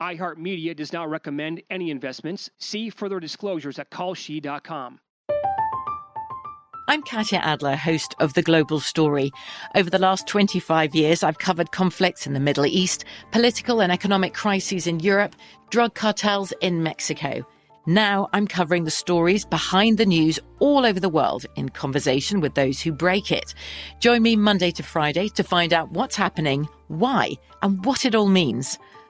iHeartMedia does not recommend any investments. See further disclosures at kalshi.com. I'm Katya Adler, host of The Global Story. Over the last 25 years, I've covered conflicts in the Middle East, political and economic crises in Europe, drug cartels in Mexico. Now I'm covering the stories behind the news all over the world in conversation with those who break it. Join me Monday to Friday to find out what's happening, why, and what it all means.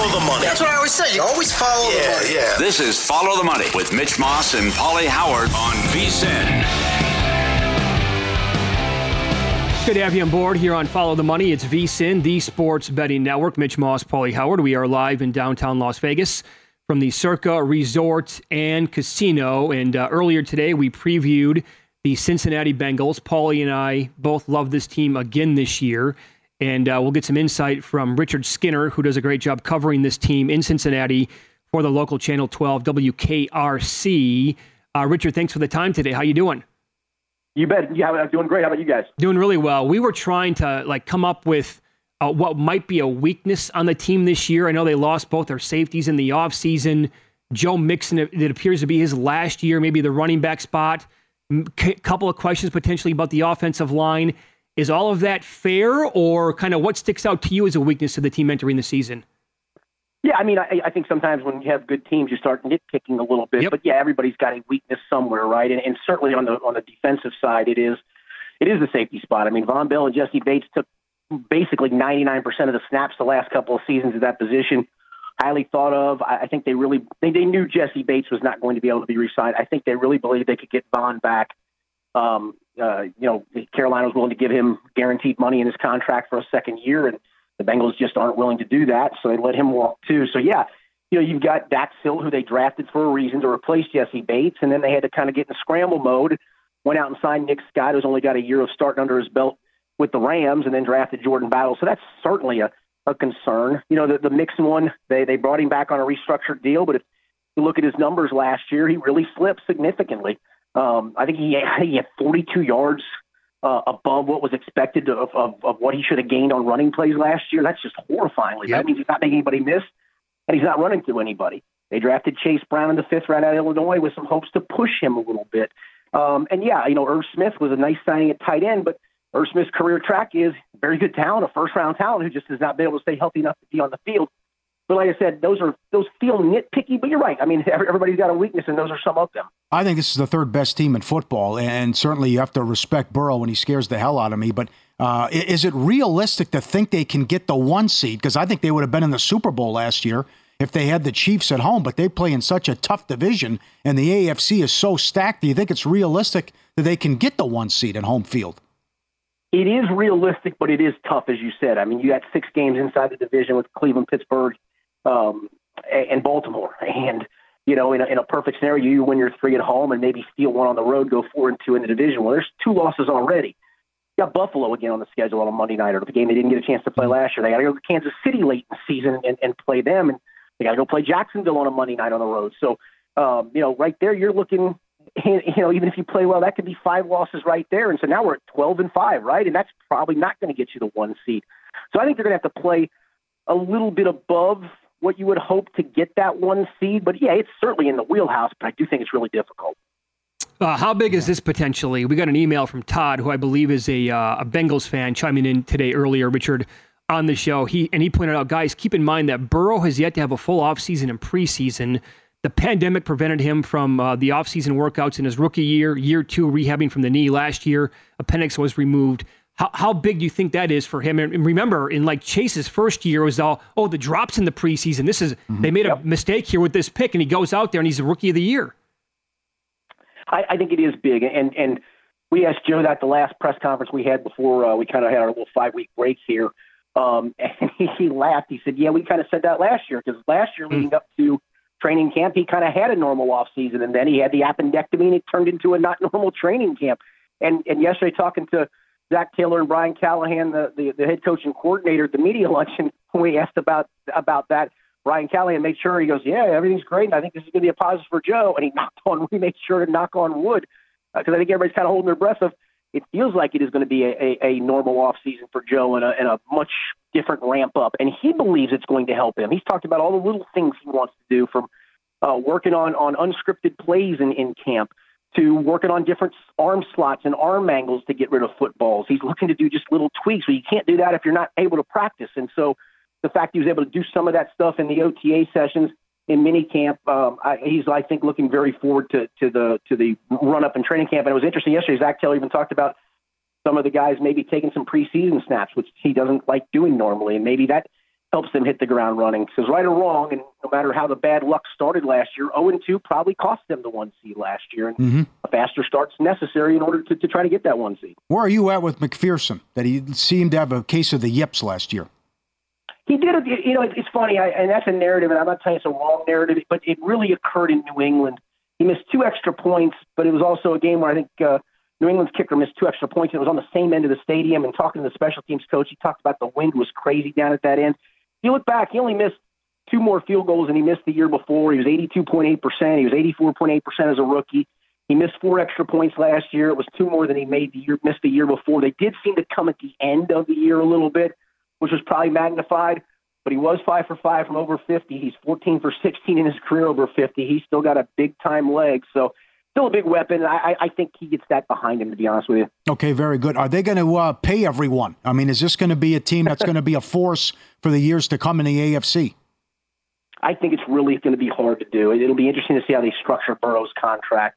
Follow the money. That's what I always say. You always follow the money. yeah. This is Follow the Money with Mitch Moss and Pauly Howard on VSIN. Good to have you on board here on Follow the Money. It's VSIN, the sports betting network. Mitch Moss, Pauly Howard. We are live in downtown Las Vegas from the Circa Resort and Casino. And uh, earlier today, we previewed the Cincinnati Bengals. Paulie and I both love this team again this year. And uh, we'll get some insight from Richard Skinner, who does a great job covering this team in Cincinnati for the local Channel 12 WKRC. Uh, Richard, thanks for the time today. How you doing? You bet. Yeah, I'm doing great. How about you guys? Doing really well. We were trying to like come up with uh, what might be a weakness on the team this year. I know they lost both their safeties in the offseason. Joe Mixon, it it appears to be his last year, maybe the running back spot. A couple of questions potentially about the offensive line. Is all of that fair, or kind of what sticks out to you as a weakness to the team entering the season? Yeah, I mean, I, I think sometimes when you have good teams, you start nitpicking a little bit. Yep. But yeah, everybody's got a weakness somewhere, right? And, and certainly on the on the defensive side, it is it is the safety spot. I mean, Vonn Bell and Jessie Bates took basically 99% of the snaps the last couple of seasons at that position. Highly thought of. I, I think they really they, they knew Jessie Bates was not going to be able to be re-signed. I think they really believed they could get Vonn back. Um, uh, you know, Carolina was willing to give him guaranteed money in his contract for a second year, and the Bengals just aren't willing to do that, so they let him walk too. So yeah, you know, you've got Dax Hill, who they drafted for a reason to replace Jessie Bates, and then they had to kind of get in scramble mode. Went out and signed Nick Scott, who's only got a year of starting under his belt with the Rams, and then drafted Jordan Battle. So that's certainly a, a concern. You know, the, the Mixon one, they they brought him back on a restructured deal, but if you look at his numbers last year, he really slipped significantly. Um, I think he had, he had 42 yards uh, above what was expected of, of, of what he should have gained on running plays last year. That's just horrifyingly. Yep. That means he's not making anybody miss, and he's not running through anybody. They drafted Chase Brown in the fifth round out of Illinois with some hopes to push him a little bit. Um, and yeah, you know, Irv Smith was a nice signing at tight end, but Irv Smith's career track is very good talent, a first round talent who just has not been able to stay healthy enough to be on the field. But like I said, those are those feel nitpicky, but you're right. I mean, everybody's got a weakness, and those are some of them. I think this is the third best team in football, and certainly you have to respect Burrow when he scares the hell out of me. But uh, is it realistic to think they can get the one seed? Because I think they would have been in the Super Bowl last year if they had the Chiefs at home. But they play in such a tough division, and the AFC is so stacked. Do you think it's realistic that they can get the one seed at home field? It is realistic, but it is tough, as you said. I mean, you got six games inside the division with Cleveland, Pittsburgh, um, and Baltimore, and you know, in a, in a perfect scenario, you win your three at home and maybe steal one on the road, go four and two in the division. Well, there's two losses already. You got Buffalo again on the schedule on a Monday night, or the game they didn't get a chance to play last year. They got to go to Kansas City late in the season and, and play them, and they got to go play Jacksonville on a Monday night on the road. So, um, you know, right there, you're looking. You know, even if you play well, that could be five losses right there. And so now we're at 12 and five, right? And that's probably not going to get you the one seed. So I think they're going to have to play a little bit above what you would hope to get that one seed. But yeah, it's certainly in the wheelhouse, but I do think it's really difficult. Uh, how big is this potentially? We got an email from Todd, who I believe is a, uh, a Bengals fan, chiming in today earlier, Richard, on the show. He and he pointed out, guys, keep in mind that Burrow has yet to have a full offseason and preseason. The pandemic prevented him from uh, the offseason workouts in his rookie year, year two rehabbing from the knee last year. Appendix was removed. How, how big do you think that is for him? And remember, in like Chase's first year, was all, oh, the drops in the preseason. This is, mm-hmm. they made a mistake here with this pick, and he goes out there and he's the rookie of the year. I, I think it is big. And, and we asked Joe that the last press conference we had before uh, we kind of had our little five week break here. Um, and he, he laughed. He said, Yeah, we kind of said that last year because last year, mm-hmm. leading up to training camp, he kind of had a normal off season, and then he had the appendectomy, and it turned into a not normal training camp. And and yesterday, talking to Zac Taylor and Brian Callahan, the, the, the head coach and coordinator at the media luncheon, when we asked about about that, Brian Callahan made sure he goes, yeah, everything's great. And I think this is going to be a positive for Joe. And he knocked on, we made sure to knock on wood because uh, I think everybody's kind of holding their breath of it feels like it is going to be a, a, a normal off season for Joe and a, and a much different ramp up. And he believes it's going to help him. He's talked about all the little things he wants to do from uh, working on, on unscripted plays in, in camp to working on different arm slots and arm angles to get rid of footballs. He's looking to do just little tweaks. Well, you can't do that if you're not able to practice. And so the fact he was able to do some of that stuff in the OTA sessions in minicamp, um, I, he's I think looking very forward to to the to the run up in training camp. And it was interesting yesterday. Zac Taylor even talked about some of the guys maybe taking some preseason snaps, which he doesn't like doing normally, and maybe that helps them hit the ground running. Because right or wrong, and no matter how the bad luck started last year, 0 2 probably cost them the one seed last year. And mm-hmm. a faster start's necessary in order to, to try to get that one seed. Where are you at with McPherson? That he seemed to have a case of the yips last year. He did. You know, it's funny, I, and that's a narrative, and I'm not saying it's a wrong narrative, but it really occurred in New England. He missed two extra points, but it was also a game where I think uh, New England's kicker missed two extra points, and it was on the same end of the stadium. And talking to the special teams coach, he talked about the wind was crazy down at that end you look back, he only missed two more field goals than he missed the year before. He was 82.8%. He was 84.8% as a rookie. He missed four extra points last year. It was two more than he made the year missed the year before. They did seem to come at the end of the year a little bit, which was probably magnified. But he was five for five from over 50. He's 14 for 16 in his career over 50. He's still got a big time leg. So still a big weapon. I, I think he gets that behind him, to be honest with you. Okay, very good. Are they going to uh, pay everyone? I mean, is this going to be a team that's going to be a force for the years to come in the AFC? I think it's really going to be hard to do. It'll be interesting to see how they structure Burrow's contract.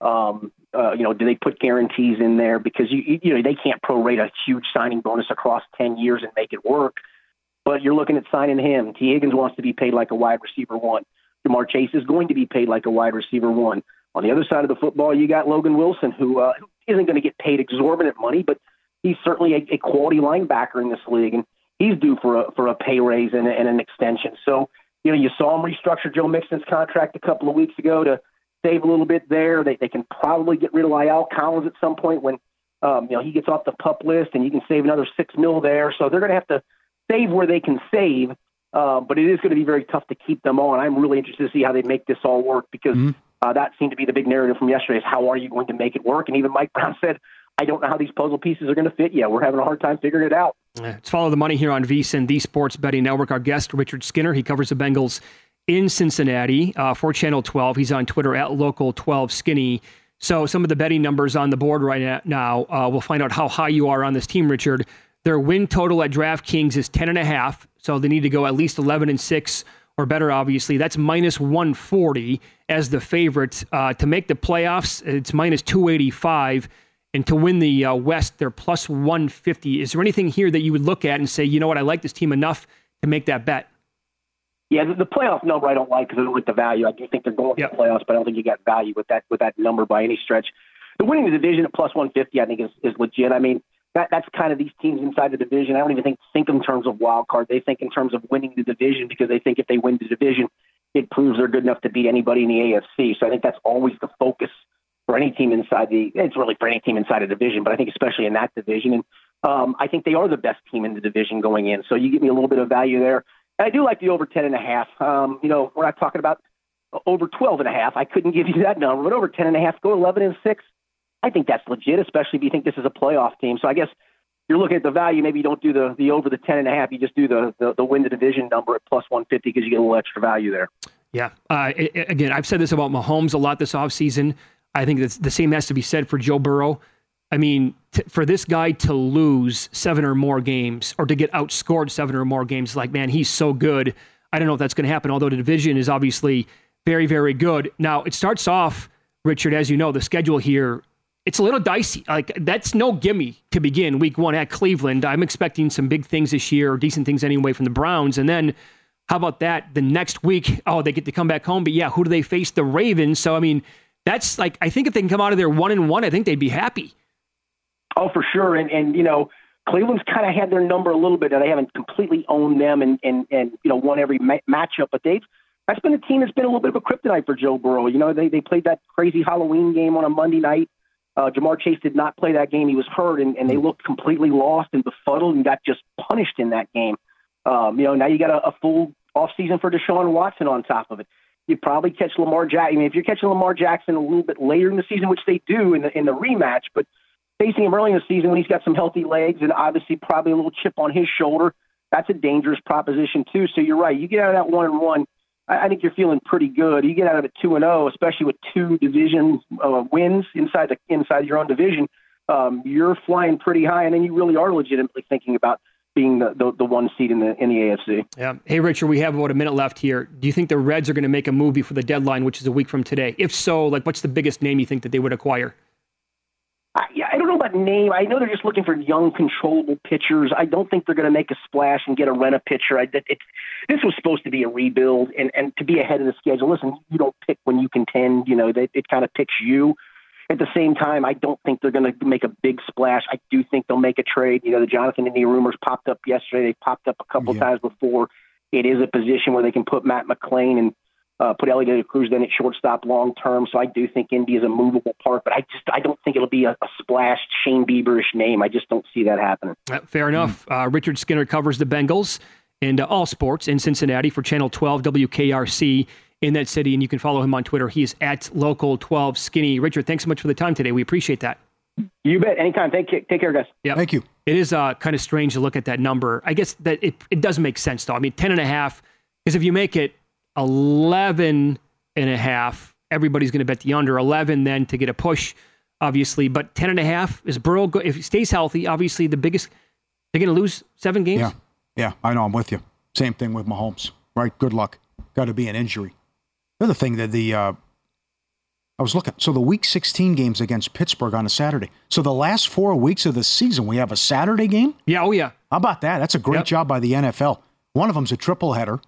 Um, uh, you know, do they put guarantees in there because you you know they can't prorate a huge signing bonus across ten years and make it work. But you're looking at signing him. Tee Higgins wants to be paid like a wide receiver one. Ja'Marr Chase is going to be paid like a wide receiver one. On the other side of the football, you got Logan Wilson, who uh, isn't going to get paid exorbitant money, but he's certainly a, a quality linebacker in this league, and he's due for a for a pay raise and, and an extension. So, you know, you saw him restructure Joe Mixon's contract a couple of weeks ago to save a little bit there. They they can probably get rid of La'el Collins at some point when um, you know he gets off the pup list, and you can save another six mil there. So they're going to have to save where they can save. Uh, but it is going to be very tough to keep them on. I'm really interested to see how they make this all work because mm-hmm. Uh, that seemed to be the big narrative from yesterday is how are you going to make it work? And even Mike Brown said, I don't know how these puzzle pieces are going to fit yet. We're having a hard time figuring it out. Let's follow the money here on VSIN, the Sports Betting Network. Our guest, Richard Skinner, he covers the Bengals in Cincinnati uh, for Channel 12. He's on Twitter at Local12Skinny. So some of the betting numbers on the board right now, uh, we'll find out how high you are on this team, Richard. Their win total at DraftKings is 10.5, so they need to go at least 11 and 6 or better, obviously. That's minus 140 as the favorite. Uh, to make the playoffs, it's minus 285. And to win the uh, West, they're plus 150. Is there anything here that you would look at and say, you know what, I like this team enough to make that bet? Yeah, the, the playoff number I don't like because I don't like the value. I do think they're going yep. the playoffs, but I don't think you got value with that with that number by any stretch. The winning the division at plus 150, I think, is, is legit. I mean, that that's kind of these teams inside the division. I don't even think think in terms of wild card. They think in terms of winning the division because they think if they win the division, it proves they're good enough to beat anybody in the AFC. So I think that's always the focus for any team inside the. It's really for any team inside a division, but I think especially in that division, and um, I think they are the best team in the division going in. So you give me a little bit of value there. And I do like the over ten and a half. Um, you know, we're not talking about over 12 and a half. I couldn't give you that number, but over 10 and a half, go 11 and 6. I think that's legit, especially if you think this is a playoff team. So I guess you're looking at the value. Maybe you don't do the, the over the 10 and a half. You just do the, the, the win the division number at plus 150 because you get a little extra value there. Yeah. Uh, it, again, I've said this about Mahomes a lot this offseason. I think that's, the same has to be said for Joe Burrow. I mean, t- for this guy to lose seven or more games or to get outscored seven or more games, like, man, he's so good. I don't know if that's going to happen, although the division is obviously very, very good. Now, it starts off, Richard, as you know, the schedule here, it's a little dicey. Like, that's no gimme to begin week one at Cleveland. I'm expecting some big things this year, or decent things anyway, from the Browns. And then, how about that? The next week, oh, they get to come back home. But yeah, who do they face? The Ravens. So, I mean, that's like, I think if they can come out of there one and one, I think they'd be happy. Oh, for sure. And, and you know, Cleveland's kind of had their number a little bit. and they haven't completely owned them and, and, and you know, won every ma- matchup, but they've that's been a team that's been a little bit of a kryptonite for Joe Burrow. You know, they they played that crazy Halloween game on a Monday night. Uh, Ja'Marr Chase did not play that game; he was hurt, and, and they looked completely lost and befuddled, and got just punished in that game. Um, you know, now you got a, a full off season for Deshaun Watson on top of it. You probably catch Lamar Jackson. I mean, if you're catching Lamar Jackson a little bit later in the season, which they do in the in the rematch, but facing him early in the season when he's got some healthy legs and obviously probably a little chip on his shoulder, that's a dangerous proposition too. So you're right. You get out of that one and one I, think you're feeling pretty good. You get out of it two and zero, oh, especially with two division uh, wins inside the inside your own division. Um, you're flying pretty high, and then you really are legitimately thinking about being the, the, the, one seed in the in the AFC. Yeah. Hey, Richard, we have about a minute left here. Do you think the Reds are going to make a move before the deadline, which is a week from today? If so, like, what's the biggest name you think that they would acquire? I, yeah, I don't know about name. I know they're just looking for young, controllable pitchers. I don't think they're going to make a splash and get a rent a pitcher. I, it, this was supposed to be a rebuild and, and to be ahead of the schedule. Listen, you don't pick when you contend. You know, they, it kind of picks you. At the same time, I don't think they're going to make a big splash. I do think they'll make a trade. You know, the Jonathan India rumors popped up yesterday. They popped up a couple yeah. times before. It is a position where they can put Matt McLain and uh, put Elly De La Cruz then at shortstop long term. So I do think Indy is a movable part, but I just I don't think it'll be a, a splashed Shane Bieberish name. I just don't see that happening. Uh, fair enough. Uh, Richard Skinner covers the Bengals and uh, all sports in Cincinnati for Channel 12 WKRC in that city, and you can follow him on Twitter. He is at local 12 skinny. Richard, thanks so much for the time today. We appreciate that. You bet. Anytime. Take take care, guys. Yeah. Thank you. It is uh, kind of strange to look at that number. I guess that it, it does make sense though. I mean, 10 and a half, because if you make it 11 and a half. Everybody's going to bet the under 11 then to get a push, obviously. But 10 and a half is Burrow. Go- if he stays healthy, obviously the biggest. They're going to lose seven games. Yeah, yeah, I know. I'm with you. Same thing with Mahomes. Right. Good luck. Got to be an injury. The other thing that the uh, I was looking. So the Week 16 games against Pittsburgh on a Saturday. So the last four weeks of the season, we have a Saturday game. Yeah. Oh yeah. How about that? That's a great yep. job by the NFL. One of them's a triple header.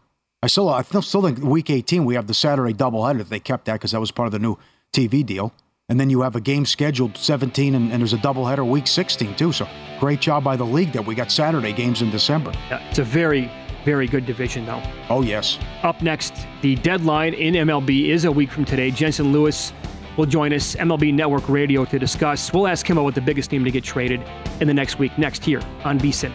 I still, I still think week 18 we have the Saturday doubleheader. They kept that because that was part of the new TV deal. And then you have a game scheduled 17, and, and there's a doubleheader week 16 too. So great job by the league that we got Saturday games in December. Yeah, it's a very, very good division, though. Oh yes. Up next, the deadline in MLB is a week from today. Jensen Lewis will join us, MLB Network Radio, to discuss. We'll ask him about the biggest name to get traded in the next week, next year on VSIN.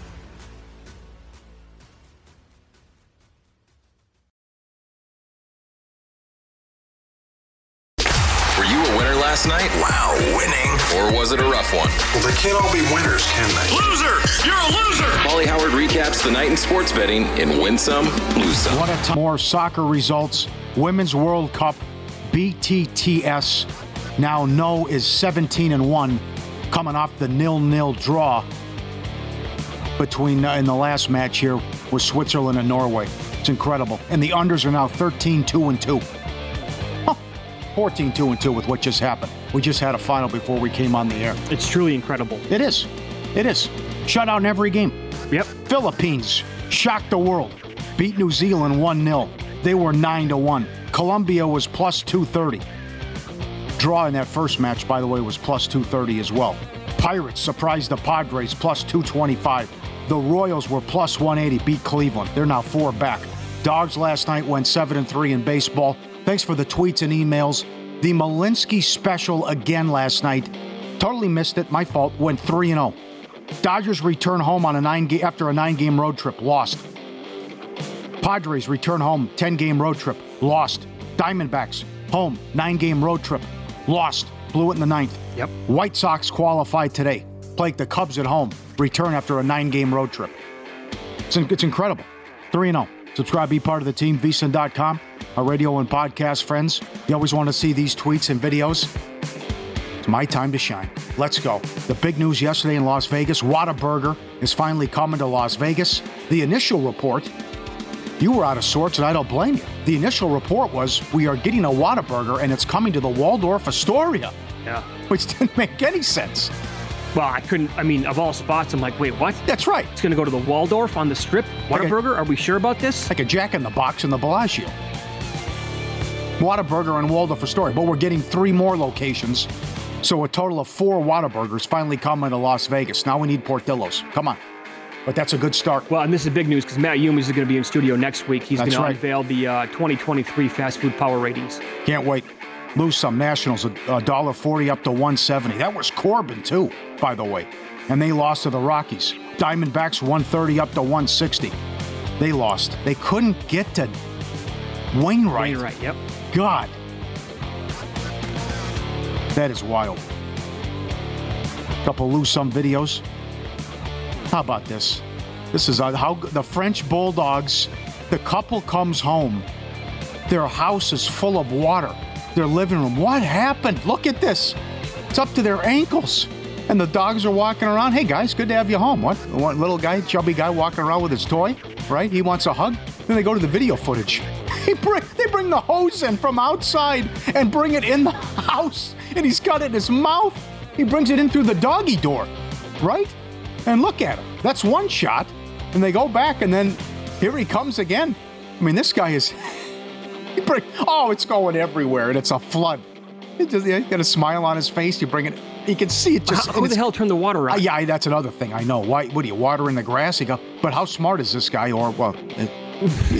Was it a rough one? Well, they can't all be winners, can they? Loser! You're a loser! Molly Howard recaps the night in sports betting in Win Some, Lose Some. What a time. More soccer results. Women's World Cup, BTTS. Now no is 17 and 1, coming off the nil-nil draw between uh, in the last match here with Switzerland and Norway. It's incredible. And the unders are now 13 2 and 2. Huh. 14 2 and 2 with what just happened. We just had a final before we came on the air. It's truly incredible. It is. It is. Shut out in every game. Yep. Philippines shocked the world. Beat New Zealand 1 0. They were 9 to 1. Colombia was plus 230. Draw in that first match, by the way, was plus 230 as well. Pirates surprised the Padres plus 225. The Royals were plus 180, beat Cleveland. They're now four back. Dogs last night went 7 and 3 in baseball. Thanks for the tweets and emails. The Malinsky special again last night. Totally missed it. My fault. Went 3 and 0. Dodgers return home on a nine after a nine game road trip. Lost. Padres return home 10 game road trip. Lost. Diamondbacks home nine game road trip. Lost. Blew it in the ninth. Yep. White Sox qualified today. Played the Cubs at home. Return after a nine game road trip. It's, it's incredible. 3 0. Subscribe, be part of the team, vsin.com. Our radio and podcast friends. You always want to see these tweets and videos. It's my time to shine. Let's go. The big news yesterday in Las Vegas Whataburger is finally coming to Las Vegas. The initial report, you were out of sorts, and I don't blame you. The initial report was we are getting a Whataburger and it's coming to the Waldorf Astoria, Yeah. which didn't make any sense. Well, I couldn't. I mean, of all spots, I'm like, wait, what? That's right. It's going to go to the Waldorf on the Strip. Whataburger? Are we sure about this? Like a Jack in the Box in the Bellagio. Whataburger and Waldorf Astoria, but we're getting three more locations. So a total of four Whataburgers finally coming to Las Vegas. Now we need Portillo's. Come on. But that's a good start. Well, and this is big news because Matt Youmans is going to be in studio next week. He's going That's to unveil the uh, 2023 fast food power ratings. Can't wait. Lose some Nationals, a dollar forty up to one seventy. That was Corbin too, by the way, and they lost to the Rockies. Diamondbacks one thirty up to one sixty. They lost. They couldn't get to Wainwright. Wainwright, yep. God, that is wild. Couple lose some videos. How about this? This is how the French Bulldogs. The couple comes home. Their house is full of water. Their living room. What happened? Look at this. It's up to their ankles. And the dogs are walking around. Hey guys, good to have you home. What? One little guy, chubby guy walking around with his toy, right? He wants a hug. Then they go to the video footage. He bring, they bring the hose in from outside and bring it in the house. And he's got it in his mouth. He brings it in through the doggy door, right? And look at him. That's one shot. And they go back, and then here he comes again. I mean, this guy is. He bring, oh, it's going everywhere, and it's a flood. He just he got a smile on his face. You bring it. You can see it just. How, who the hell turned the water uh, yeah, that's another thing. I know. Why? What are you watering the grass? You go. But how smart is this guy? Or well,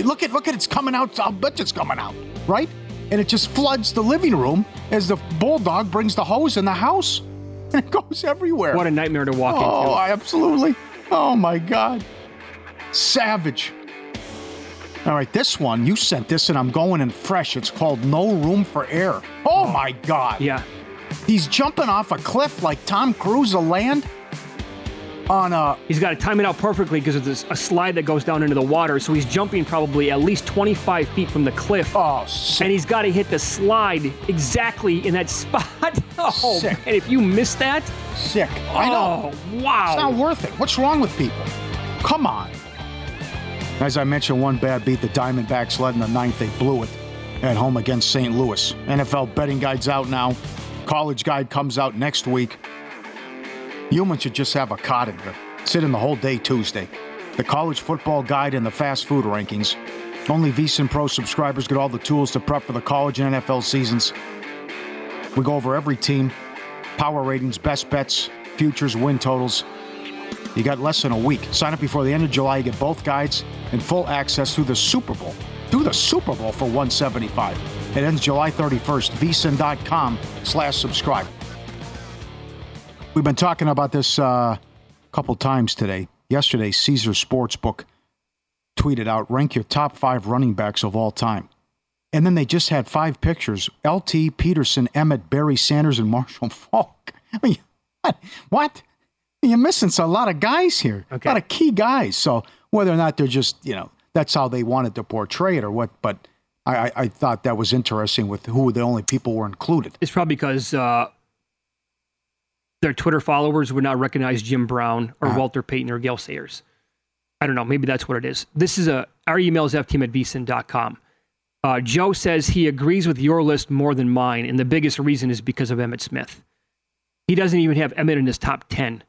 look at look at it's coming out. I'll bet it's coming out, right? And it just floods the living room as the bulldog brings the hose in the house, and it goes everywhere. What a nightmare to walk oh, into. I absolutely. Oh my God. Savage. All right, this one, you sent this and I'm going in fresh. It's called No Room for Air. Oh, oh. my God. Yeah. He's jumping off a cliff like Tom Cruise will land on a. He's got to time it out perfectly because there's a slide that goes down into the water. So he's jumping probably at least 25 feet from the cliff. Oh, sick. And he's got to hit the slide exactly in that spot. oh, Sick. man. If you miss that, Sick. I know. oh, wow. It's not worth it. What's wrong with people? Come on. As I mentioned, one bad beat. The Diamondbacks led in the ninth. They blew it at home against St. Louis. NFL betting guide's out now. College guide comes out next week. Humans should just have a cot in there. Sit in the whole day Tuesday. The college football guide and the fast food rankings. Only VSiN Pro subscribers get all the tools to prep for the college and NFL seasons. We go over every team, power ratings, best bets, futures, win totals. You got less than a week. Sign up before the end of July. You get both guides and full access through the Super Bowl. Through the Super Bowl for 175. It ends July 31st. vsin.com slash subscribe. We've been talking about this uh, a couple times today. Yesterday, Caesar Sportsbook tweeted out, rank your top five running backs of all time. And then they just had five pictures LT, Peterson, Emmitt, Barry Sanders, and Marshall Falk. I mean, what? what? You're missing a lot of guys here, Okay. a lot of key guys. So whether or not they're just, you know, that's how they wanted to portray it or what, but I, I, I thought that was interesting with who the only people were included. It's probably because uh, their Twitter followers would not recognize Jim Brown or Uh-huh. Walter Payton or Gale Sayers. I don't know. Maybe that's what it is. This is a our email is fteam at vsin.com. Uh, Joe says he agrees with your list more than mine, and the biggest reason is because of Emmitt Smith. He doesn't even have Emmitt in his top 10.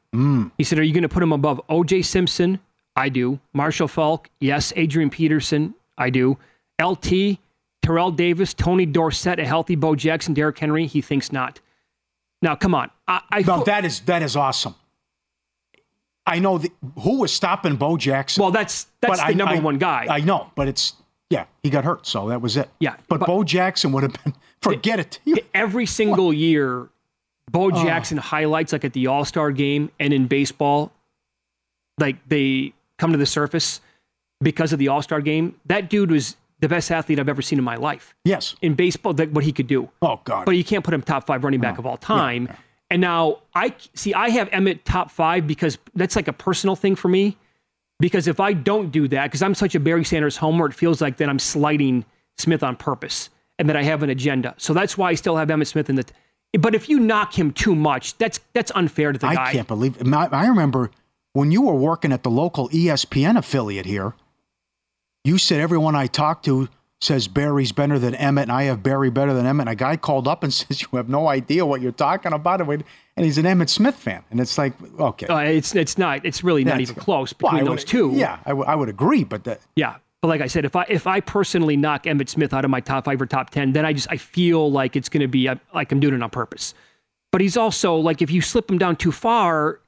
He said, Are you going to put him above OJ Simpson? I do. Marshall Faulk? Yes. Adrian Peterson? I do. LT? Terrell Davis? Tony Dorsett? A healthy Bo Jackson? Derrick Henry? He thinks not. Now, come on. I, I No, that is that is awesome. I know the, who was stopping Bo Jackson. well, that's that's the I- number I- one guy. I know, but it's yeah, he got hurt, so that was it. Yeah, but, but- Bo Jackson would have been. Forget it. You- Every single year, Bo Jackson highlights like at the All Star game and in baseball, like they come to the surface because of the All Star game. That dude was the best athlete I've ever seen in my life. yes. In baseball, that what he could do. Oh God. but you can't put him top five running back of all time. And now I see I have Emmitt top five because that's like a personal thing for me. Because if I don't do that, because I'm such a Barry Sanders homer, it feels like that I'm slighting Smith on purpose and that I have an agenda. So that's why I still have Emmitt Smith in the. But if you knock him too much, that's that's unfair to the I guy. I can't believe. I, I remember when you were working at the local ESPN affiliate here. You said everyone I talked to says Barry's better than Emmitt, and I have Barry better than Emmitt. And a guy called up and says you have no idea what you're talking about, and he's an Emmitt Smith fan. And it's like, okay, Uh, it's it's not. It's really not That's- even close between would- those two. Yeah, I, w- I would agree, but that, Yeah. But like I said, if I if I personally knock Emmitt Smith out of my top five or top ten, then I just I feel like it's going to be uh, like I'm doing it on purpose. But he's also like if you slip him down too far,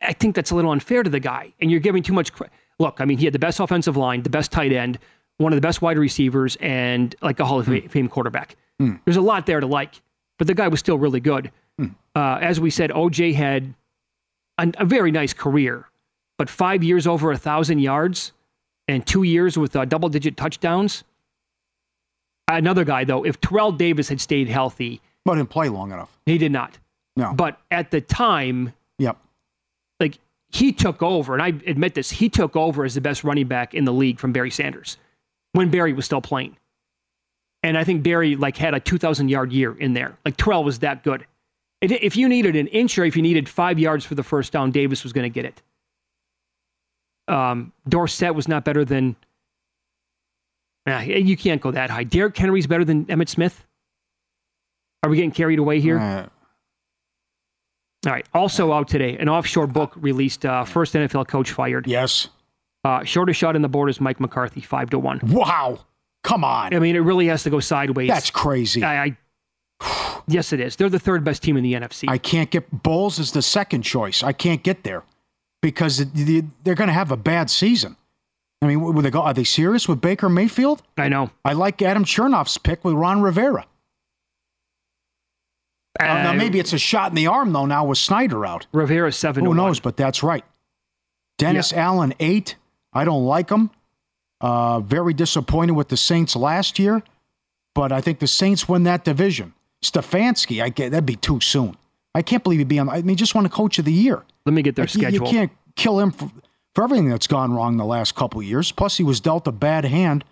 I think that's a little unfair to the guy, and you're giving too much. Cre- Look, I mean, he had the best offensive line, the best tight end, one of the best wide receivers, and like a Hall of Fame quarterback. There's a lot there to like, but the guy was still really good. Uh, as we said, OJ had a, a very nice career, but five years over a thousand yards and two years with uh, double digit touchdowns. Another guy, though, if Terrell Davis had stayed healthy, but didn't play long enough. he did not. No. But at the time, Yep. like he took over, and I admit this, he took over as the best running back in the league from Barry Sanders when Barry was still playing. And I think Barry like had a 2,000 yard year in there. Like Terrell was that good. It- If you needed an inch or if you needed five yards for the first down, Davis was going to get it. Um, Dorsett was not better than. Nah, you can't go that high. Derrick Henry's better than Emmitt Smith. Are we getting carried away here? Uh, All right. Also out today, an offshore book released. Uh, first NFL coach fired. yes. Uh, shortest shot in the board is Mike McCarthy, five to one. Wow. Come on. I mean, it really has to go sideways. That's crazy. I, I yes, it is. They're the third best team in the NFC. I can't get Bowles is the second choice. I can't get there because they're going to have a bad season. I mean, would they go? Are they serious with Baker Mayfield? I know. I like Adam Chernoff's pick with Ron Rivera. Uh, now Uh, maybe it's a shot in the arm though. Now with Snyder out, Rivera seven. who knows? One. But that's right. Dennis Allen eight, I don't like him. Uh, very disappointed with the Saints last year, but I think the Saints win that division. Stefanski, I get that'd be too soon. I can't believe he'd be on. I mean, just won a Coach of the Year. Let me get their Like, you- schedule. You, can't kill him for, for everything that's gone wrong the last couple years. Plus, he was dealt a bad hand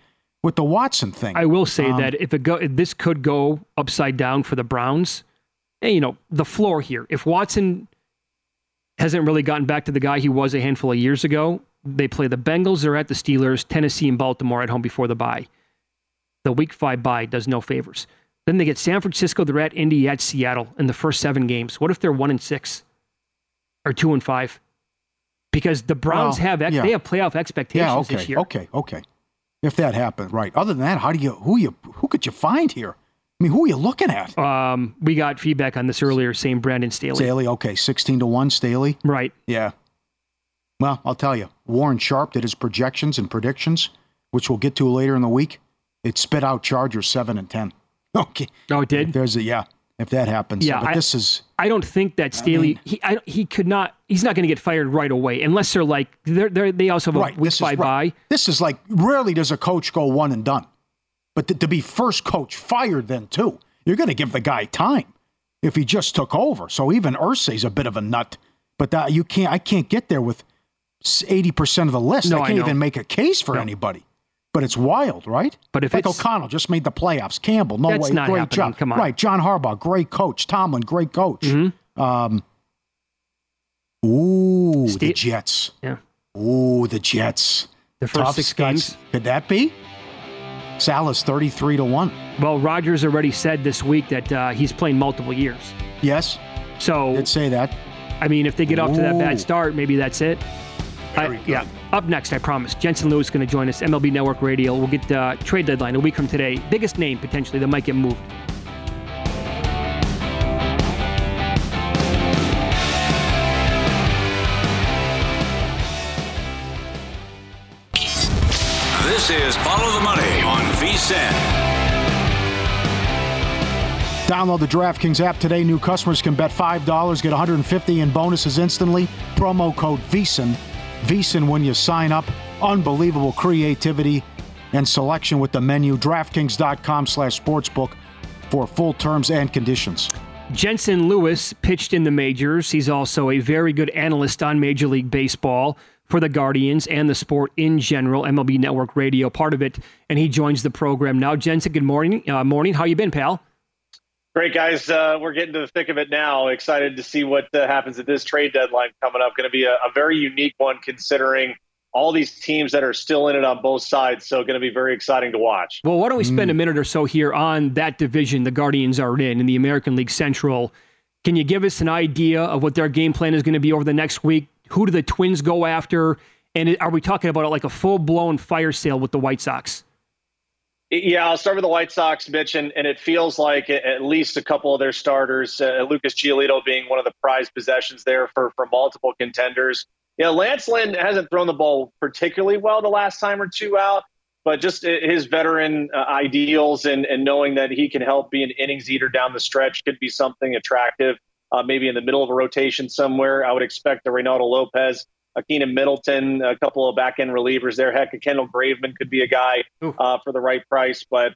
with the Watson thing. I will say Um, that if it go, if this could go upside down for the Browns. And, you know, the floor here. If Watson hasn't really gotten back to the guy he was a handful of years ago, they play the Bengals. They're at the Steelers, Tennessee, and Baltimore at home before the bye. The Week Five bye does no favors. Then they get San Francisco. They're at Indy, at Seattle in the first seven games. What if they're one and six, or two and five? Because the Browns Well, have ex- yeah. they have playoff expectations yeah, okay, this year. okay, okay. If that happened, right. Other than that, how do you who you who could you find here? I mean, who are you looking at? Um, we got feedback on this earlier, saying Brandon Staley. Staley, okay, sixteen to one. Staley, Right. yeah. Well, I'll tell you, Warren Sharp did his projections and predictions, which we'll get to later in the week. It spit out Chargers seven and ten. Okay, Oh, it did. there's a yeah. If that happens, Yeah, but I- this is I don't think that Staley mean- he I, he could not he's not going to get fired right away unless they're like they're, they're they also have a right. week This is right. bye. This is like rarely does a coach go one and done, but to, to be first coach fired then too, you're going to give the guy time if he just took over. So even Irsay's a bit of a nut, but that you can't. I can't get there with eighty percent of the list. No, I I can't know. even make a case for No. anybody. But it's wild, right? But if like O'Connell just made the playoffs, Campbell, no way, not great job. Come on. Right, John Harbaugh, great coach. Tomlin, great coach. Mm-hmm. Um, ooh, the Jets. Yeah. Ooh, the Jets. The first Tough six Scots. games. Could that be? Salah's 33 to 1. Well, Rodgers already said this week that uh, he's playing multiple years. Yes, So did say that. I mean, if they get off to that bad start, maybe that's it. I- Very good. yeah. Up next, I promise. Jensen Lewis going to join us. MLB Network Radio. We'll get the trade deadline a week from today. Biggest name potentially that might get moved. This is Follow the Money on VSIN. Download the DraftKings app today. New customers can bet $5, get 150 in bonuses instantly. Promo code VSIN. VSIN when you sign up. Unbelievable creativity and selection with the menu. DraftKings.com slash sportsbook for full terms and conditions. Jensen Lewis pitched in the majors. He's also a very good analyst on Major League Baseball for the Guardians and the sport in general. MLB Network Radio, part of it, and he joins the program now. Jensen, good morning. Uh, morning. How you been, pal? Great, guys. Uh, we're getting to the thick of it now. Excited to see what uh, happens at this trade deadline coming up. Going to be a, a very unique one considering all these teams that are still in it on both sides. So, going to be very exciting to watch. Well, why don't we spend a minute or so here on that division the Guardians are in, in the American League Central? Can you give us an idea of what their game plan is going to be over the next week? Who do the Twins go after? And are we talking about like a full blown fire sale with the White Sox? Yeah, I'll start with the White Sox, Mitch, and, and it feels like at least a couple of their starters, uh, Lucas Giolito being one of the prized possessions there for, for multiple contenders. Yeah, Lance Lynn hasn't thrown the ball particularly well the last time or two out, but just his veteran uh, ideals and, and knowing that he can help be an innings eater down the stretch could be something attractive. Uh, maybe in the middle of a rotation somewhere, I would expect a Reynaldo Lopez, a Keynan Middleton, a couple of back end relievers there. Heck, a Kendall Graveman could be a guy uh, for the right price, but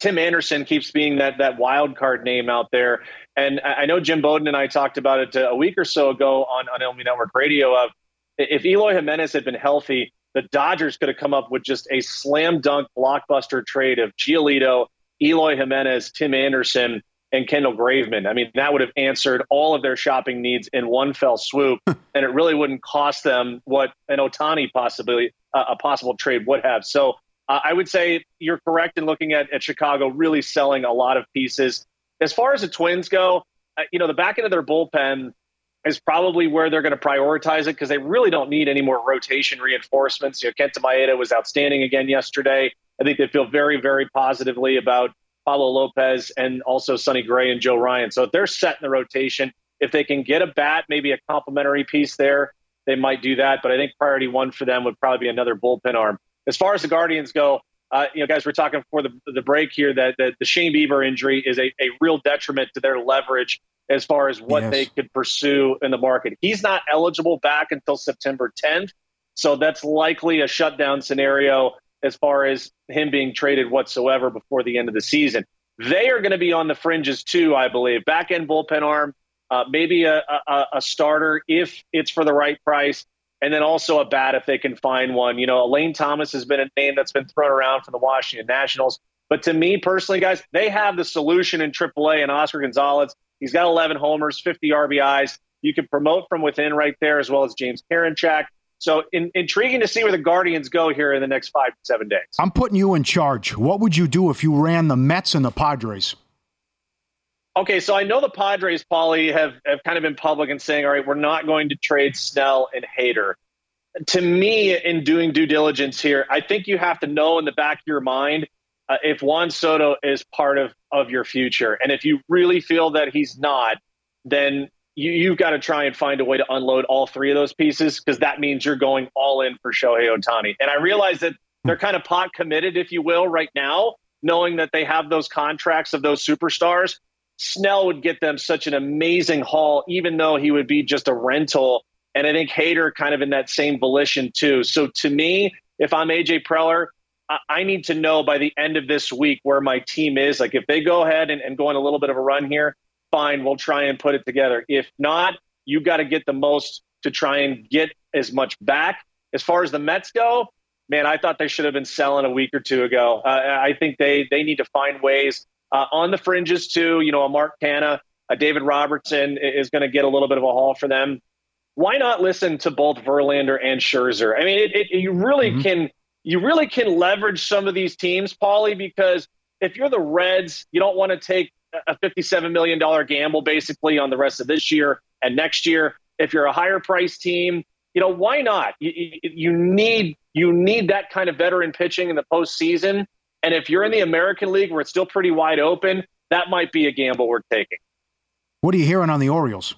Tim Anderson keeps being that that wild card name out there. And I know Jim Bowden and I talked about it uh, a week or so ago on, on MLB Network Radio of if Eloy Jimenez had been healthy, the Dodgers could have come up with just a slam dunk blockbuster trade of Giolito, Eloy Jimenez, Tim Anderson, and Kendall Graveman. I mean, that would have answered all of their shopping needs in one fell swoop, and it really wouldn't cost them what an Ohtani possibly uh, a possible trade would have. So uh, I would say you're correct in looking at, at Chicago really selling a lot of pieces. As far as the Twins go, uh, you know, the back end of their bullpen is probably where they're going to prioritize it because they really don't need any more rotation reinforcements. You know, Kenta Maeda was outstanding again yesterday. I think they feel very, very positively about Pablo Lopez and also Sonny Gray and Joe Ryan. So if they're set in the rotation, if they can get a bat, maybe a complementary piece there, they might do that. But I think priority one for them would probably be another bullpen arm. As far as the Guardians go, uh, you know, guys, we're talking before the, the break here that, that the Shane Bieber injury is a, a real detriment to their leverage as far as what Yes. they could pursue in the market. He's not eligible back until September 10th. So that's likely a shutdown scenario as far as him being traded whatsoever before the end of the season. They are going to be on the fringes too, I believe. Back end bullpen arm, uh, maybe a, a, a, starter if it's for the right price, and then also a bat if they can find one. You know, a Lane Thomas has been a name that's been thrown around for the Washington Nationals. But to me personally, guys, they have the solution in AAA and Oscar Gonzalez. He's got 11 homers, 50 RBIs. You can promote from within right there, as well as James Karinchak. So in, intriguing to see where the Guardians go here in the next five to seven days. I'm putting you in charge. What would you do if you ran the Mets and the Padres? Okay, so I know the Padres, Paulie, have, have kind of been public and saying, all right, we're not going to trade Snell and Hader. To me, in doing due diligence here, I think you have to know in the back of your mind uh, if Juan Soto is part of, of your future. And if you really feel that he's not, then you, you've got to try and find a way to unload all three of those pieces because that means you're going all in for Shohei Ohtani. And I realize that they're kind of pot committed, if you will, right now, knowing that they have those contracts of those superstars. Snell would get them such an amazing haul, even though he would be just a rental. And I think Hader kind of in that same volition too. So to me, if I'm AJ Preller, I need to know by the end of this week where my team is. Like if they go ahead and, and go on a little bit of a run here, fine, we'll try and put it together. If not, you got to get the most to try and get as much back. As far as the Mets go, man, I thought they should have been selling a week or two ago. Uh, I think they they need to find ways uh, on the fringes too. You know, a Mark Canha, a David Robertson is going to get a little bit of a haul for them. Why not listen to both Verlander and Scherzer? I mean, it, it, you really mm-hmm. can you really can leverage some of these teams, Paulie, because if you're the Reds, you don't want to take a $57 million gamble basically on the rest of this year and next year. If you're a higher price team, you know, why not? You, you need you need that kind of veteran pitching in the postseason. And if you're in the American League where it's still pretty wide open, that might be a gamble worth taking. What are you hearing on the Orioles?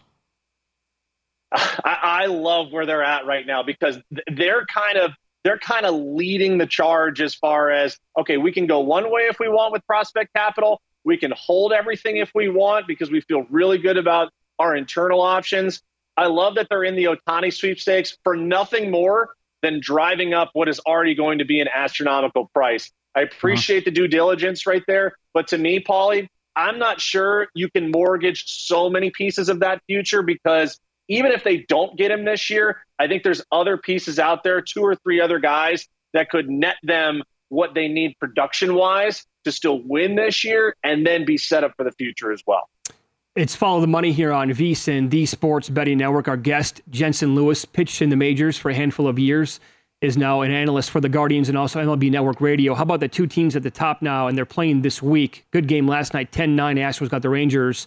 I, I love where they're at right now because they're kind of they're kind of leading the charge as far as okay, we can go one way if we want with prospect capital, we can hold everything if we want because we feel really good about our internal options. I love that they're in the Ohtani sweepstakes for nothing more than driving up what is already going to be an astronomical price. I appreciate the due diligence right there. But to me, Paulie, I'm not sure you can mortgage so many pieces of that future because even if they don't get him this year, I think there's other pieces out there, two or three other guys that could net them what they need production wise to still win this year and then be set up for the future as well. It's follow the money here on VSIN, the Sports Betting Network. Our guest, Jensen Lewis, pitched in the majors for a handful of years, is now an analyst for the Guardians and also MLB Network Radio. How about the two teams at the top now, and they're playing this week? Good game last night, 10 9. Astros got the Rangers.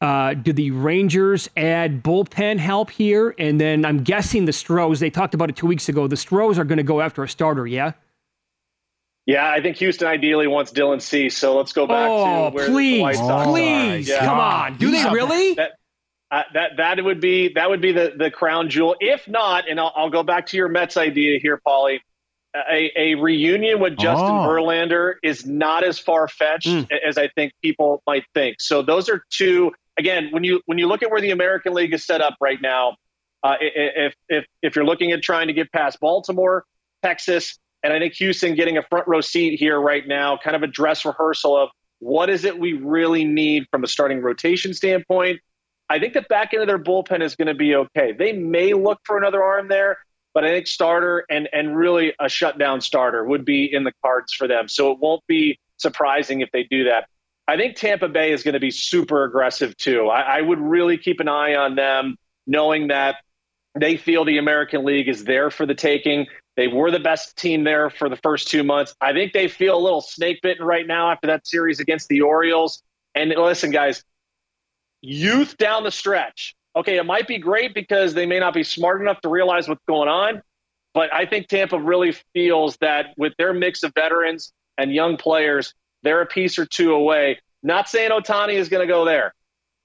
Uh, do the Rangers add bullpen help here? And then I'm guessing the Stros, they talked about it two weeks ago. The Stros are going to go after a starter, yeah? Yeah, I think Houston ideally wants Dylan Cease. So let's go back oh, to where please, the White Sox please, yeah. come on. Do they really? That, uh, that that would be that would be the the crown jewel. If not, and I'll, I'll go back to your Mets idea here, Paulie. A, a reunion with Justin oh. Verlander is not as far fetched mm. as I think people might think. So those are two. Again, when you when you look at where the American League is set up right now, uh, if if if you're looking at trying to get past Baltimore, Texas, and I think Houston getting a front row seat here right now, kind of a dress rehearsal of what is it we really need from a starting rotation standpoint. I think the back end of their bullpen is going to be okay. They may look for another arm there, but I think starter and and really a shutdown starter would be in the cards for them. So it won't be surprising if they do that. I think Tampa Bay is going to be super aggressive too. I, I would really keep an eye on them, knowing that they feel the American League is there for the taking. They were the best team there for the first two months. I think they feel a little snake bitten right now after that series against the Orioles. And listen, guys, youth down the stretch. Okay, it might be great because they may not be smart enough to realize what's going on. But I think Tampa really feels that with their mix of veterans and young players, they're a piece or two away. Not saying Ohtani is going to go there,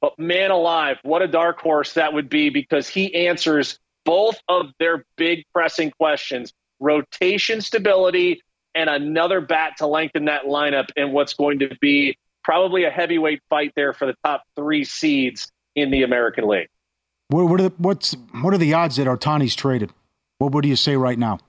but man alive, what a dark horse that would be because he answers both of their big pressing questions rotation stability, and another bat to lengthen that lineup in what's going to be probably a heavyweight fight there for the top three seeds in the American League. What, what are the, what's what are the odds that Ohtani's traded? What would you say right now?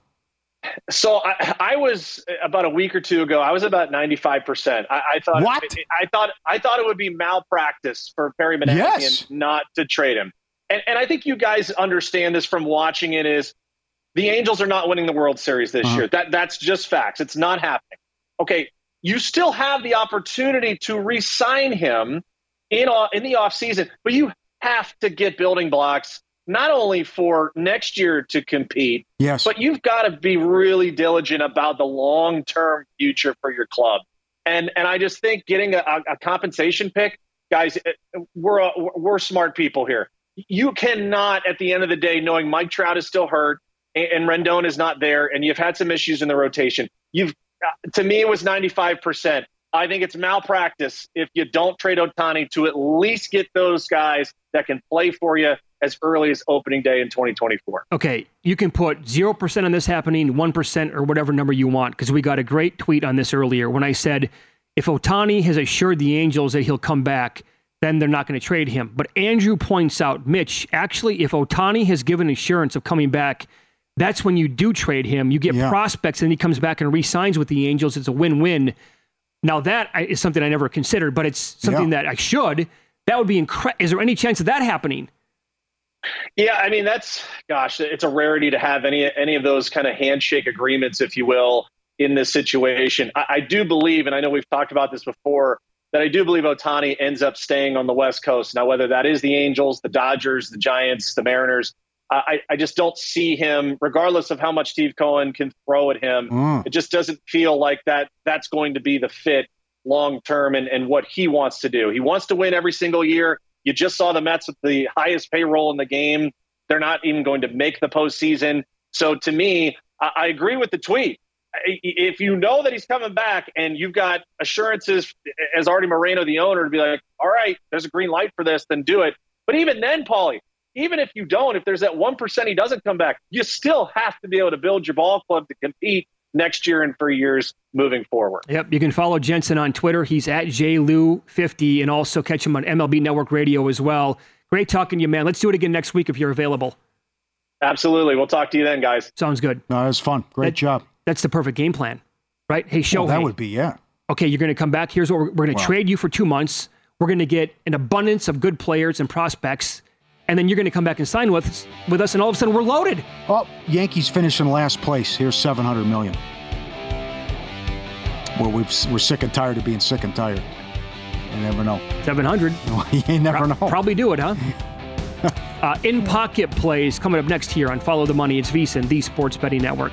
So I, I, was about a week or two ago. I was about ninety five percent. I thought what? I thought I thought it would be malpractice for Perry Minasian yes. not to trade him. And, and I think you guys understand this from watching it. Is the Angels are not winning the World Series this uh-huh. year? That that's just facts. It's not happening. Okay, you still have the opportunity to re-sign him in in the off season, but you have to get building blocks not only for next year to compete, yes, but you've got to be really diligent about the long term future for your club. And and I just think getting a, a compensation pick, guys, we're a, we're smart people here. You cannot, at the end of the day, knowing Mike Trout is still hurt and, and Rendon is not there, and you've had some issues in the rotation. You've uh, to me it was ninety five percent. I think it's malpractice if you don't trade Ohtani to at least get those guys that can play for you as early as opening day in 2024. Okay, you can put 0% on this happening, 1% or whatever number you want, because we got a great tweet on this earlier when I said if Ohtani has assured the Angels that he'll come back, then they're not going to trade him. But Andrew points out, Mitch, actually, if Ohtani has given assurance of coming back, that's when you do trade him. You get yeah. prospects, and he comes back and re-signs with the Angels. It's a win-win. Now that is something I never considered, but it's something yeah. that I should. That would be incredible. Is there any chance of that happening? Yeah, I mean that's gosh, it's a rarity to have any any of those kind of handshake agreements, if you will, in this situation. I, I do believe, and I know we've talked about this before, that I do believe Ohtani ends up staying on the West Coast. Now, whether that is the Angels, the Dodgers, the Giants, the Mariners, I, I just don't see him, regardless of how much Steve Cohen can throw at him. Mm. It just doesn't feel like that that's going to be the fit long term and, and what he wants to do. He wants to win every single year. You just saw the Mets with the highest payroll in the game. They're not even going to make the postseason. So to me, I, I agree with the tweet. If you know that he's coming back and you've got assurances as Arte Moreno, the owner, to be like, all right, there's a green light for this, then do it. But even then, Paulie, even if you don't, if there's that 1% he doesn't come back, you still have to be able to build your ball club to compete next year and for years moving forward. Yep. You can follow Jensen on Twitter. He's at JLou50 and also catch him on MLB Network Radio as well. Great talking to you, man. Let's do it again next week if you're available. Absolutely. We'll talk to you then, guys. Sounds good. No, that was fun. Great that, job. That's the perfect game plan, right? Hey, show well, that would be, yeah. Okay, you're going to come back. Here's what we're, we're going to trade you for two months. We're going to get an abundance of good players and prospects and then you're going to come back and sign with us, with us, and all of a sudden we're loaded. Oh, Yankees finish in last place. Here's 700 million. Well, we are sick and tired of being sick and tired. You never know. 700. you never Pro- know. Probably do it, huh? uh, in pocket plays coming up next here on Follow the Money. It's VSIN, the Sports Betting Network.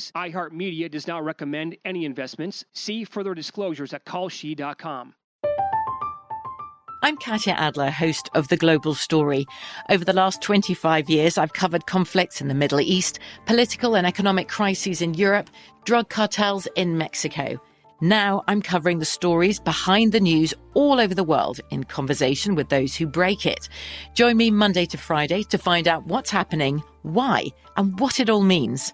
fees. iHeartMedia does not recommend any investments. See further disclosures at kalshi.com. I'm Katya Adler, host of The Global Story. Over the last 25 years, I've covered conflicts in the Middle East, political and economic crises in Europe, drug cartels in Mexico. Now I'm covering the stories behind the news all over the world in conversation with those who break it. Join me Monday to Friday to find out what's happening, why, and what it all means.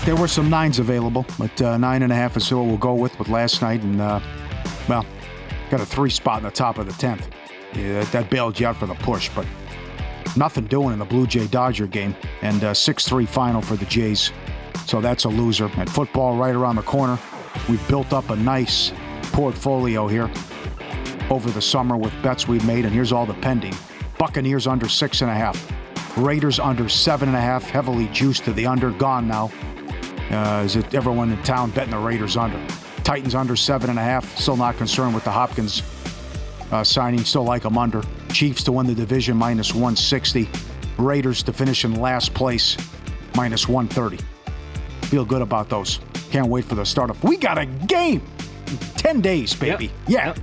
Right, there were some nines available, but uh, nine and a half is who we'll go with with last night, and uh, well, got a three spot in the top of the tenth. Yeah, that, bailed you out for the push, but nothing doing in the Blue Jay Dodger game, and uh, six three final for the Jays. So that's a loser. And football right around the corner. We've built up a nice portfolio here over the summer with bets we've made, and here's all the pending. Buccaneers under six and a half. Raiders under seven and a half, heavily juiced to the under, gone now. Uh, is it everyone in town betting the Raiders under? Titans under seven and a half. Still not concerned with the Hopkins uh, signing. Still like them under. Chiefs to win the division minus 160. Raiders to finish in last place minus 130. Feel good about those. Can't wait for the start of. We got a game. in Ten days, baby. Yeah.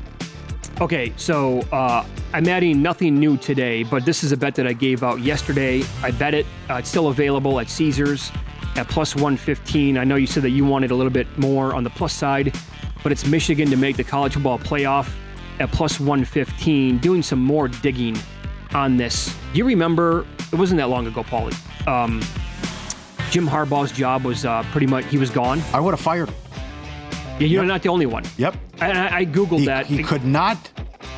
Okay, so uh, I'm adding nothing new today, but this is a bet that I gave out yesterday. I bet it. Uh, it's still available at Caesars at plus 115. I know you said that you wanted a little bit more on the plus side, but it's Michigan to make the college football playoff at plus 115. Doing some more digging on this. Do you remember? It wasn't that long ago, Paulie. Um, Jim Harbaugh's job was uh, pretty much he was gone. I would have fired him. Yeah, you're not the only one. Yep. And I, I googled He, that. he could not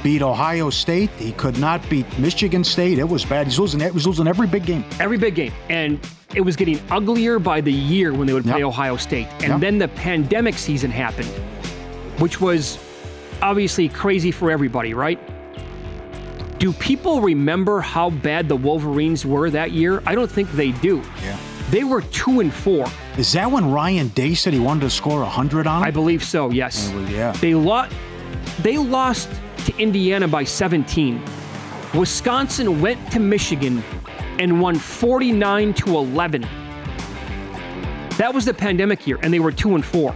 beat Ohio State. He could not beat Michigan State. It was bad. He's losing. He was losing every big game. every big game. And it was getting uglier by the year when they would play Yep. Ohio State. And Yep. then the pandemic season happened, which was obviously crazy for everybody, right? Do people remember how bad the Wolverines were that year? I don't think they do. Yeah. They were two and four. Is that when Ryan Day said he wanted to score hundred on? I believe so. Yes. yeah. They lost. They lost to Indiana by 17. Wisconsin went to Michigan and won 49 to 11. That was the pandemic year, and they were two and four.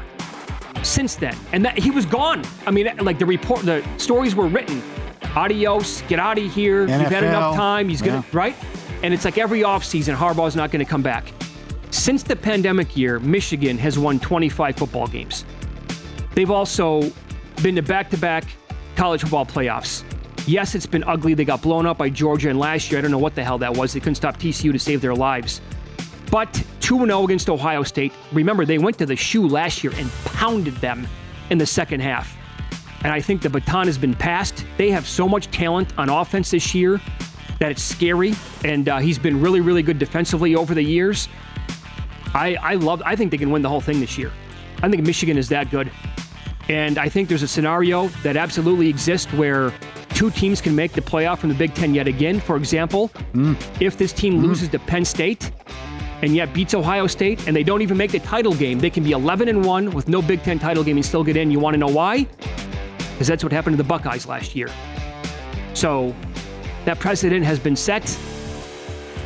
Since then, and that he was gone. I mean, like the report, the stories were written. Adios, get out of here. You've had enough time. He's gonna yeah. right, and it's like every offseason, Harbaugh's not going to come back. Since the pandemic year, Michigan has won 25 football games. They've also been to back to back college football playoffs. Yes, it's been ugly. They got blown up by Georgia, and last year, I don't know what the hell that was. They couldn't stop TCU to save their lives. But 2 0 against Ohio State. Remember, they went to the shoe last year and pounded them in the second half. And I think the baton has been passed. They have so much talent on offense this year that it's scary. And uh, he's been really, really good defensively over the years. I, I love. I think they can win the whole thing this year. I think Michigan is that good, and I think there's a scenario that absolutely exists where two teams can make the playoff from the Big Ten yet again. For example, mm. if this team mm. loses to Penn State and yet beats Ohio State, and they don't even make the title game, they can be 11 and one with no Big Ten title game and still get in. You want to know why? Because that's what happened to the Buckeyes last year. So that precedent has been set.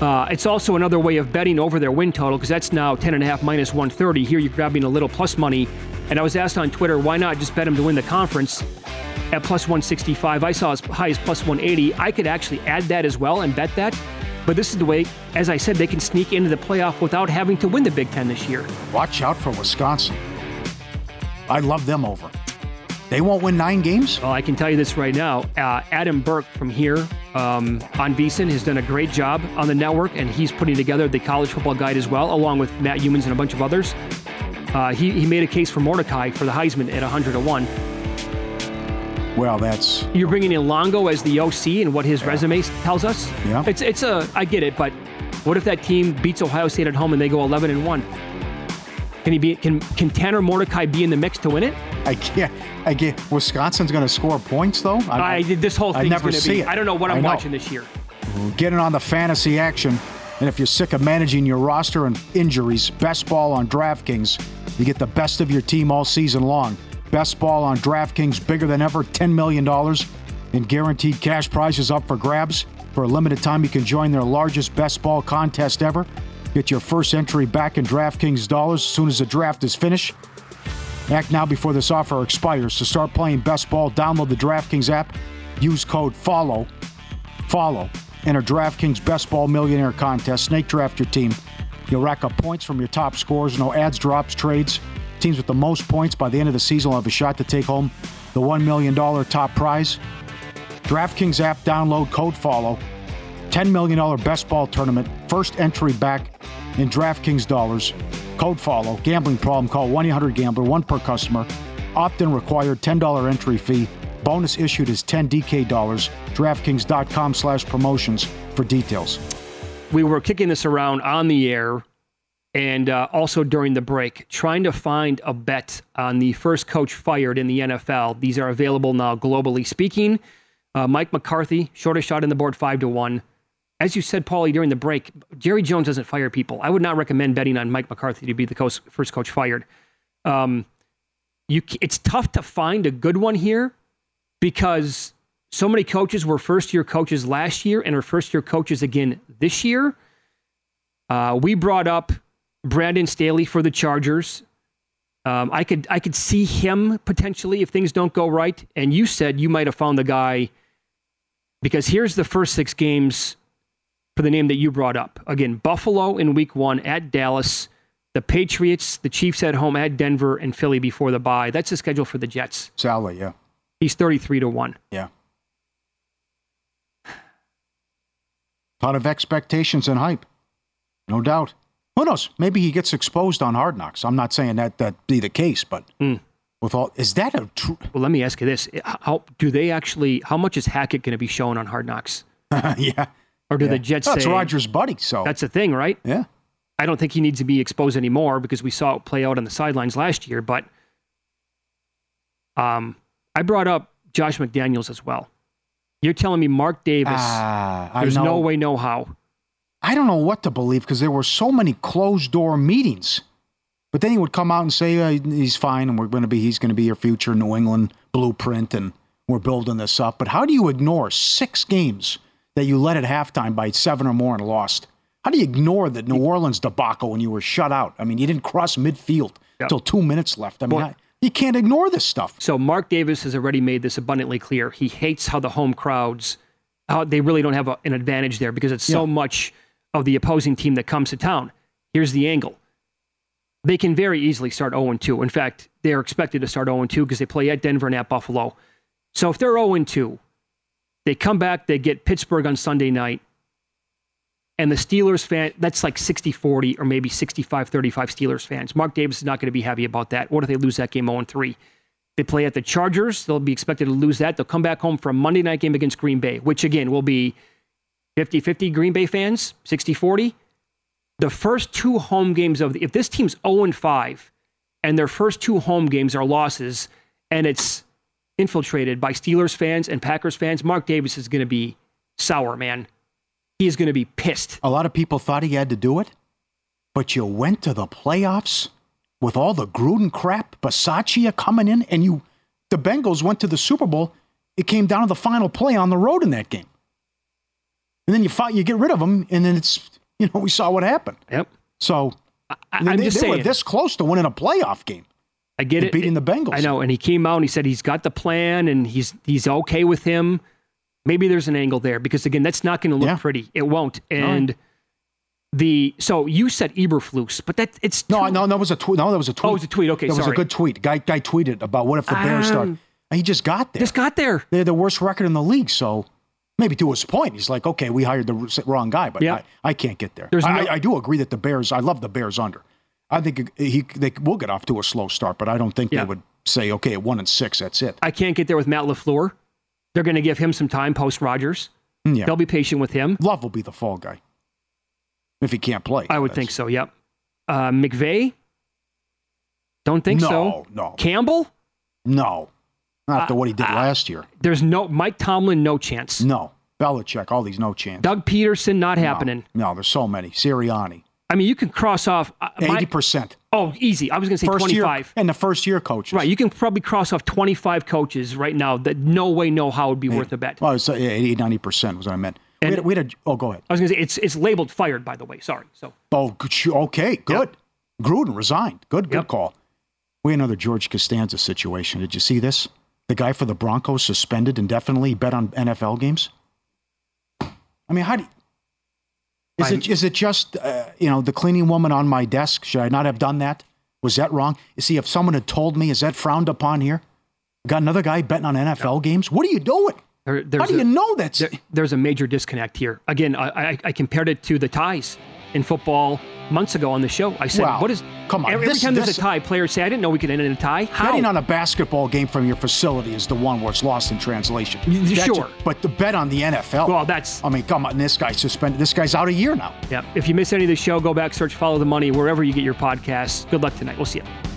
Uh, it's also another way of betting over their win total because that's now 10.5 minus 130. Here you're grabbing a little plus money. And I was asked on Twitter, why not just bet them to win the conference at plus 165? I saw as high as plus 180. I could actually add that as well and bet that. But this is the way, as I said, they can sneak into the playoff without having to win the Big Ten this year. Watch out for Wisconsin. I love them over. They won't win nine games. Well, I can tell you this right now. Uh, Adam Burke from here um, on VSiN has done a great job on the network, and he's putting together the college football guide as well, along with Matt Youmans and a bunch of others. Uh, he, he made a case for Mordecai for the Heisman at 100 to 1. Well, that's You're bringing in Longo as the OC and what his resume tells us. Yeah. It's it's a I get it, but what if that team beats Ohio State at home and they go 11 and 1? Can he be can can Tanner Mordecai be in the mix to win it? I can't. I get Wisconsin's going to score points though. I, did this whole I thing's never going to see be it. I don't know what I I'm know. watching this year. Getting on the fantasy action. And if you're sick of managing your roster and injuries, Best Ball on DraftKings, you get the best of your team all season long. Best Ball on DraftKings, bigger than ever, $10 million in guaranteed cash prizes up for grabs. For a limited time, you can join their largest Best Ball contest ever. Get your first entry back in DraftKings dollars as soon as the draft is finished. Act now before this offer expires. To start playing Best Ball, download the DraftKings app. Use code FOLLOW. Follow. Enter DraftKings Best Ball Millionaire Contest. Snake draft your team. You'll rack up points from your top scores. No ads, drops, trades. Teams with the most points by the end of the season will have a shot to take home the $1 million top prize. DraftKings app download code FOLLOW. $10 million best ball tournament. First entry back in DraftKings dollars. Code FOLLOW. Gambling problem, call 1 800 Gambler, one per customer. Opt in required, $10 entry fee. Bonus issued is 10 DK dollars. DraftKings.com slash promotions for details. We were kicking this around on the air and uh, also during the break, trying to find a bet on the first coach fired in the NFL. These are available now globally speaking. Uh, Mike McCarthy, shortest shot in the board, five to one. As you said, Paulie, during the break, Jerry Jones doesn't fire people. I would not recommend betting on Mike McCarthy to be the coach, first coach fired. Um, you, it's tough to find a good one here because so many coaches were first year coaches last year and are first year coaches again this year. Uh, we brought up Brandon Staley for the Chargers. Um, I could I could see him potentially if things don't go right. And you said you might have found the guy because here's the first six games for the name that you brought up. Again, Buffalo in Week One at Dallas, the Patriots, the Chiefs at home at Denver, and Philly before the bye. That's the schedule for the Jets. Saleh, yeah. He's thirty-three to one. Yeah. Lot of expectations and hype, no doubt. Who knows? Maybe he gets exposed on Hard Knocks. I'm not saying that that be the case, but mm. with all, is that a true? Well, let me ask you this: How do they actually? How much is Hackett going to be shown on Hard Knocks? yeah. Or do yeah. the Jets That's say Rodgers' buddy? So that's the thing, right? Yeah. I don't think he needs to be exposed anymore because we saw it play out on the sidelines last year. But um, I brought up Josh McDaniels as well. You're telling me Mark Davis? I there's no way, no how. I don't know what to believe because there were so many closed door meetings. But then he would come out and say uh, he's fine and we're going to be he's going to be your future New England blueprint and we're building this up. But how do you ignore six games that you led at halftime by seven or more and lost? How do you ignore the New Orleans debacle when you were shut out? I mean, you didn't cross midfield Yep. until two minutes left. I mean, I, you can't ignore this stuff. So Mark Davis has already made this abundantly clear. He hates how the home crowds, how they really don't have a, an advantage there because it's so much of the opposing team that comes to town. Here's the angle. They can very easily start 0 2. In fact, they're expected to start 0 2 because they play at Denver and at Buffalo. So if they're 0 2, they come back, they get Pittsburgh on Sunday night, and the Steelers fan, that's like 60 40 or maybe 65 35 Steelers fans. Mark Davis is not going to be happy about that. What if they lose that game 0 3? They play at the Chargers. They'll be expected to lose that. They'll come back home for a Monday night game against Green Bay, which again will be 50 50 Green Bay fans, 60 40. The first two home games of the, if this team's 0 5 and their first two home games are losses and it's infiltrated by Steelers fans and Packers fans, Mark Davis is going to be sour, man. He is going to be pissed. A lot of people thought he had to do it, but you went to the playoffs with all the Gruden crap, Bisaccia coming in, and you, the Bengals went to the Super Bowl. It came down to the final play on the road in that game, and then you fight, you get rid of him, and then it's you know we saw what happened. Yep. So I, they, I'm just they were this close to winning a playoff game. I get it. beating the Bengals. I know, and he came out and he said he's got the plan and he's he's okay with him. Maybe there's an angle there because again, that's not going to look Yeah. pretty. It won't. And the so you said Eberflus, but that it's No, too- no, that was a tweet. No, that was a tweet. Oh, it was a tweet. Okay, that was a good tweet. Guy, guy tweeted about what if the Bears start. Um, He just got there. Just got there. They're the worst record in the league. So maybe to his point, he's like, okay, we hired the wrong guy, but. I, I can't get there. There's I, no- I do agree that the Bears. I love the Bears under. I think he they will get off to a slow start, but I don't think Yeah. they would say, okay, at one and six, that's it. I can't get there with Matt LaFleur. They're going to give him some time post Rodgers. Yeah, They'll be patient with him. Love will be the fall guy if he can't play. I would think so. Yep. Uh, McVay. Don't think no, so. no, Campbell. no. Not after Uh, what he did uh, last year. There's no Mike Tomlin. No chance. No, Belichick, all these, no chance. Doug Pederson, not happening. No, there's so many. Sirianni, I mean, you can cross off uh, eighty percent. Oh, easy. I was going to say First year 25. and the first year coaches. Right, you can probably cross off 25 coaches right now that no way, no how would be worth a bet. Well, it's uh, 80, 90 percent was what I meant. We had, we had a, oh, go ahead. I was going to say it's it's labeled fired, by the way. Sorry. So Oh, good, okay, good. Gruden resigned. Good, good call. We had another George Costanza situation. Did you see this? The guy for the Broncos suspended indefinitely. Bet on NFL games. I mean, how do? You, is it is it just uh, you know the cleaning woman on my desk? Should I not have done that? Was that wrong? You see, if someone had told me, is that frowned upon here? Got another guy betting on NFL games. What are you doing? there, How do a- you know that? there- there's a major disconnect here. Again, I, I, I compared it to the ties in football months ago on the show. I said, Wow. "What is?" Come on, Every this- time there's this- a tie, players say, "I didn't know we could end in a tie." How? Betting on a basketball game from your facility is the one where it's lost in translation. That's sure. it. but the bet on the NFL. Well, that's- I mean, come on, this guy's suspended. This guy's out a year now. Yeah. If you miss any of the show, go back, search "Follow the Money" wherever you get your podcasts. Good luck tonight. We'll see you.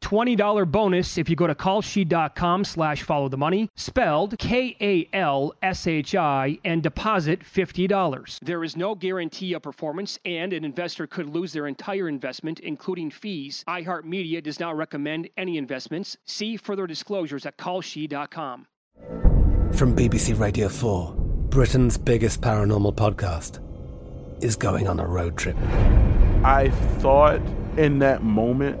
$20 bonus if you go to kalshi.com slash follow the money, spelled K-A-L-S-H-I, and deposit $50. There is no guarantee of performance, and an investor could lose their entire investment, including fees. iHeartMedia does not recommend any investments. See further disclosures at kalshi.com. From BBC Radio 4, Britain's biggest paranormal podcast is going on a road trip. I thought in that moment,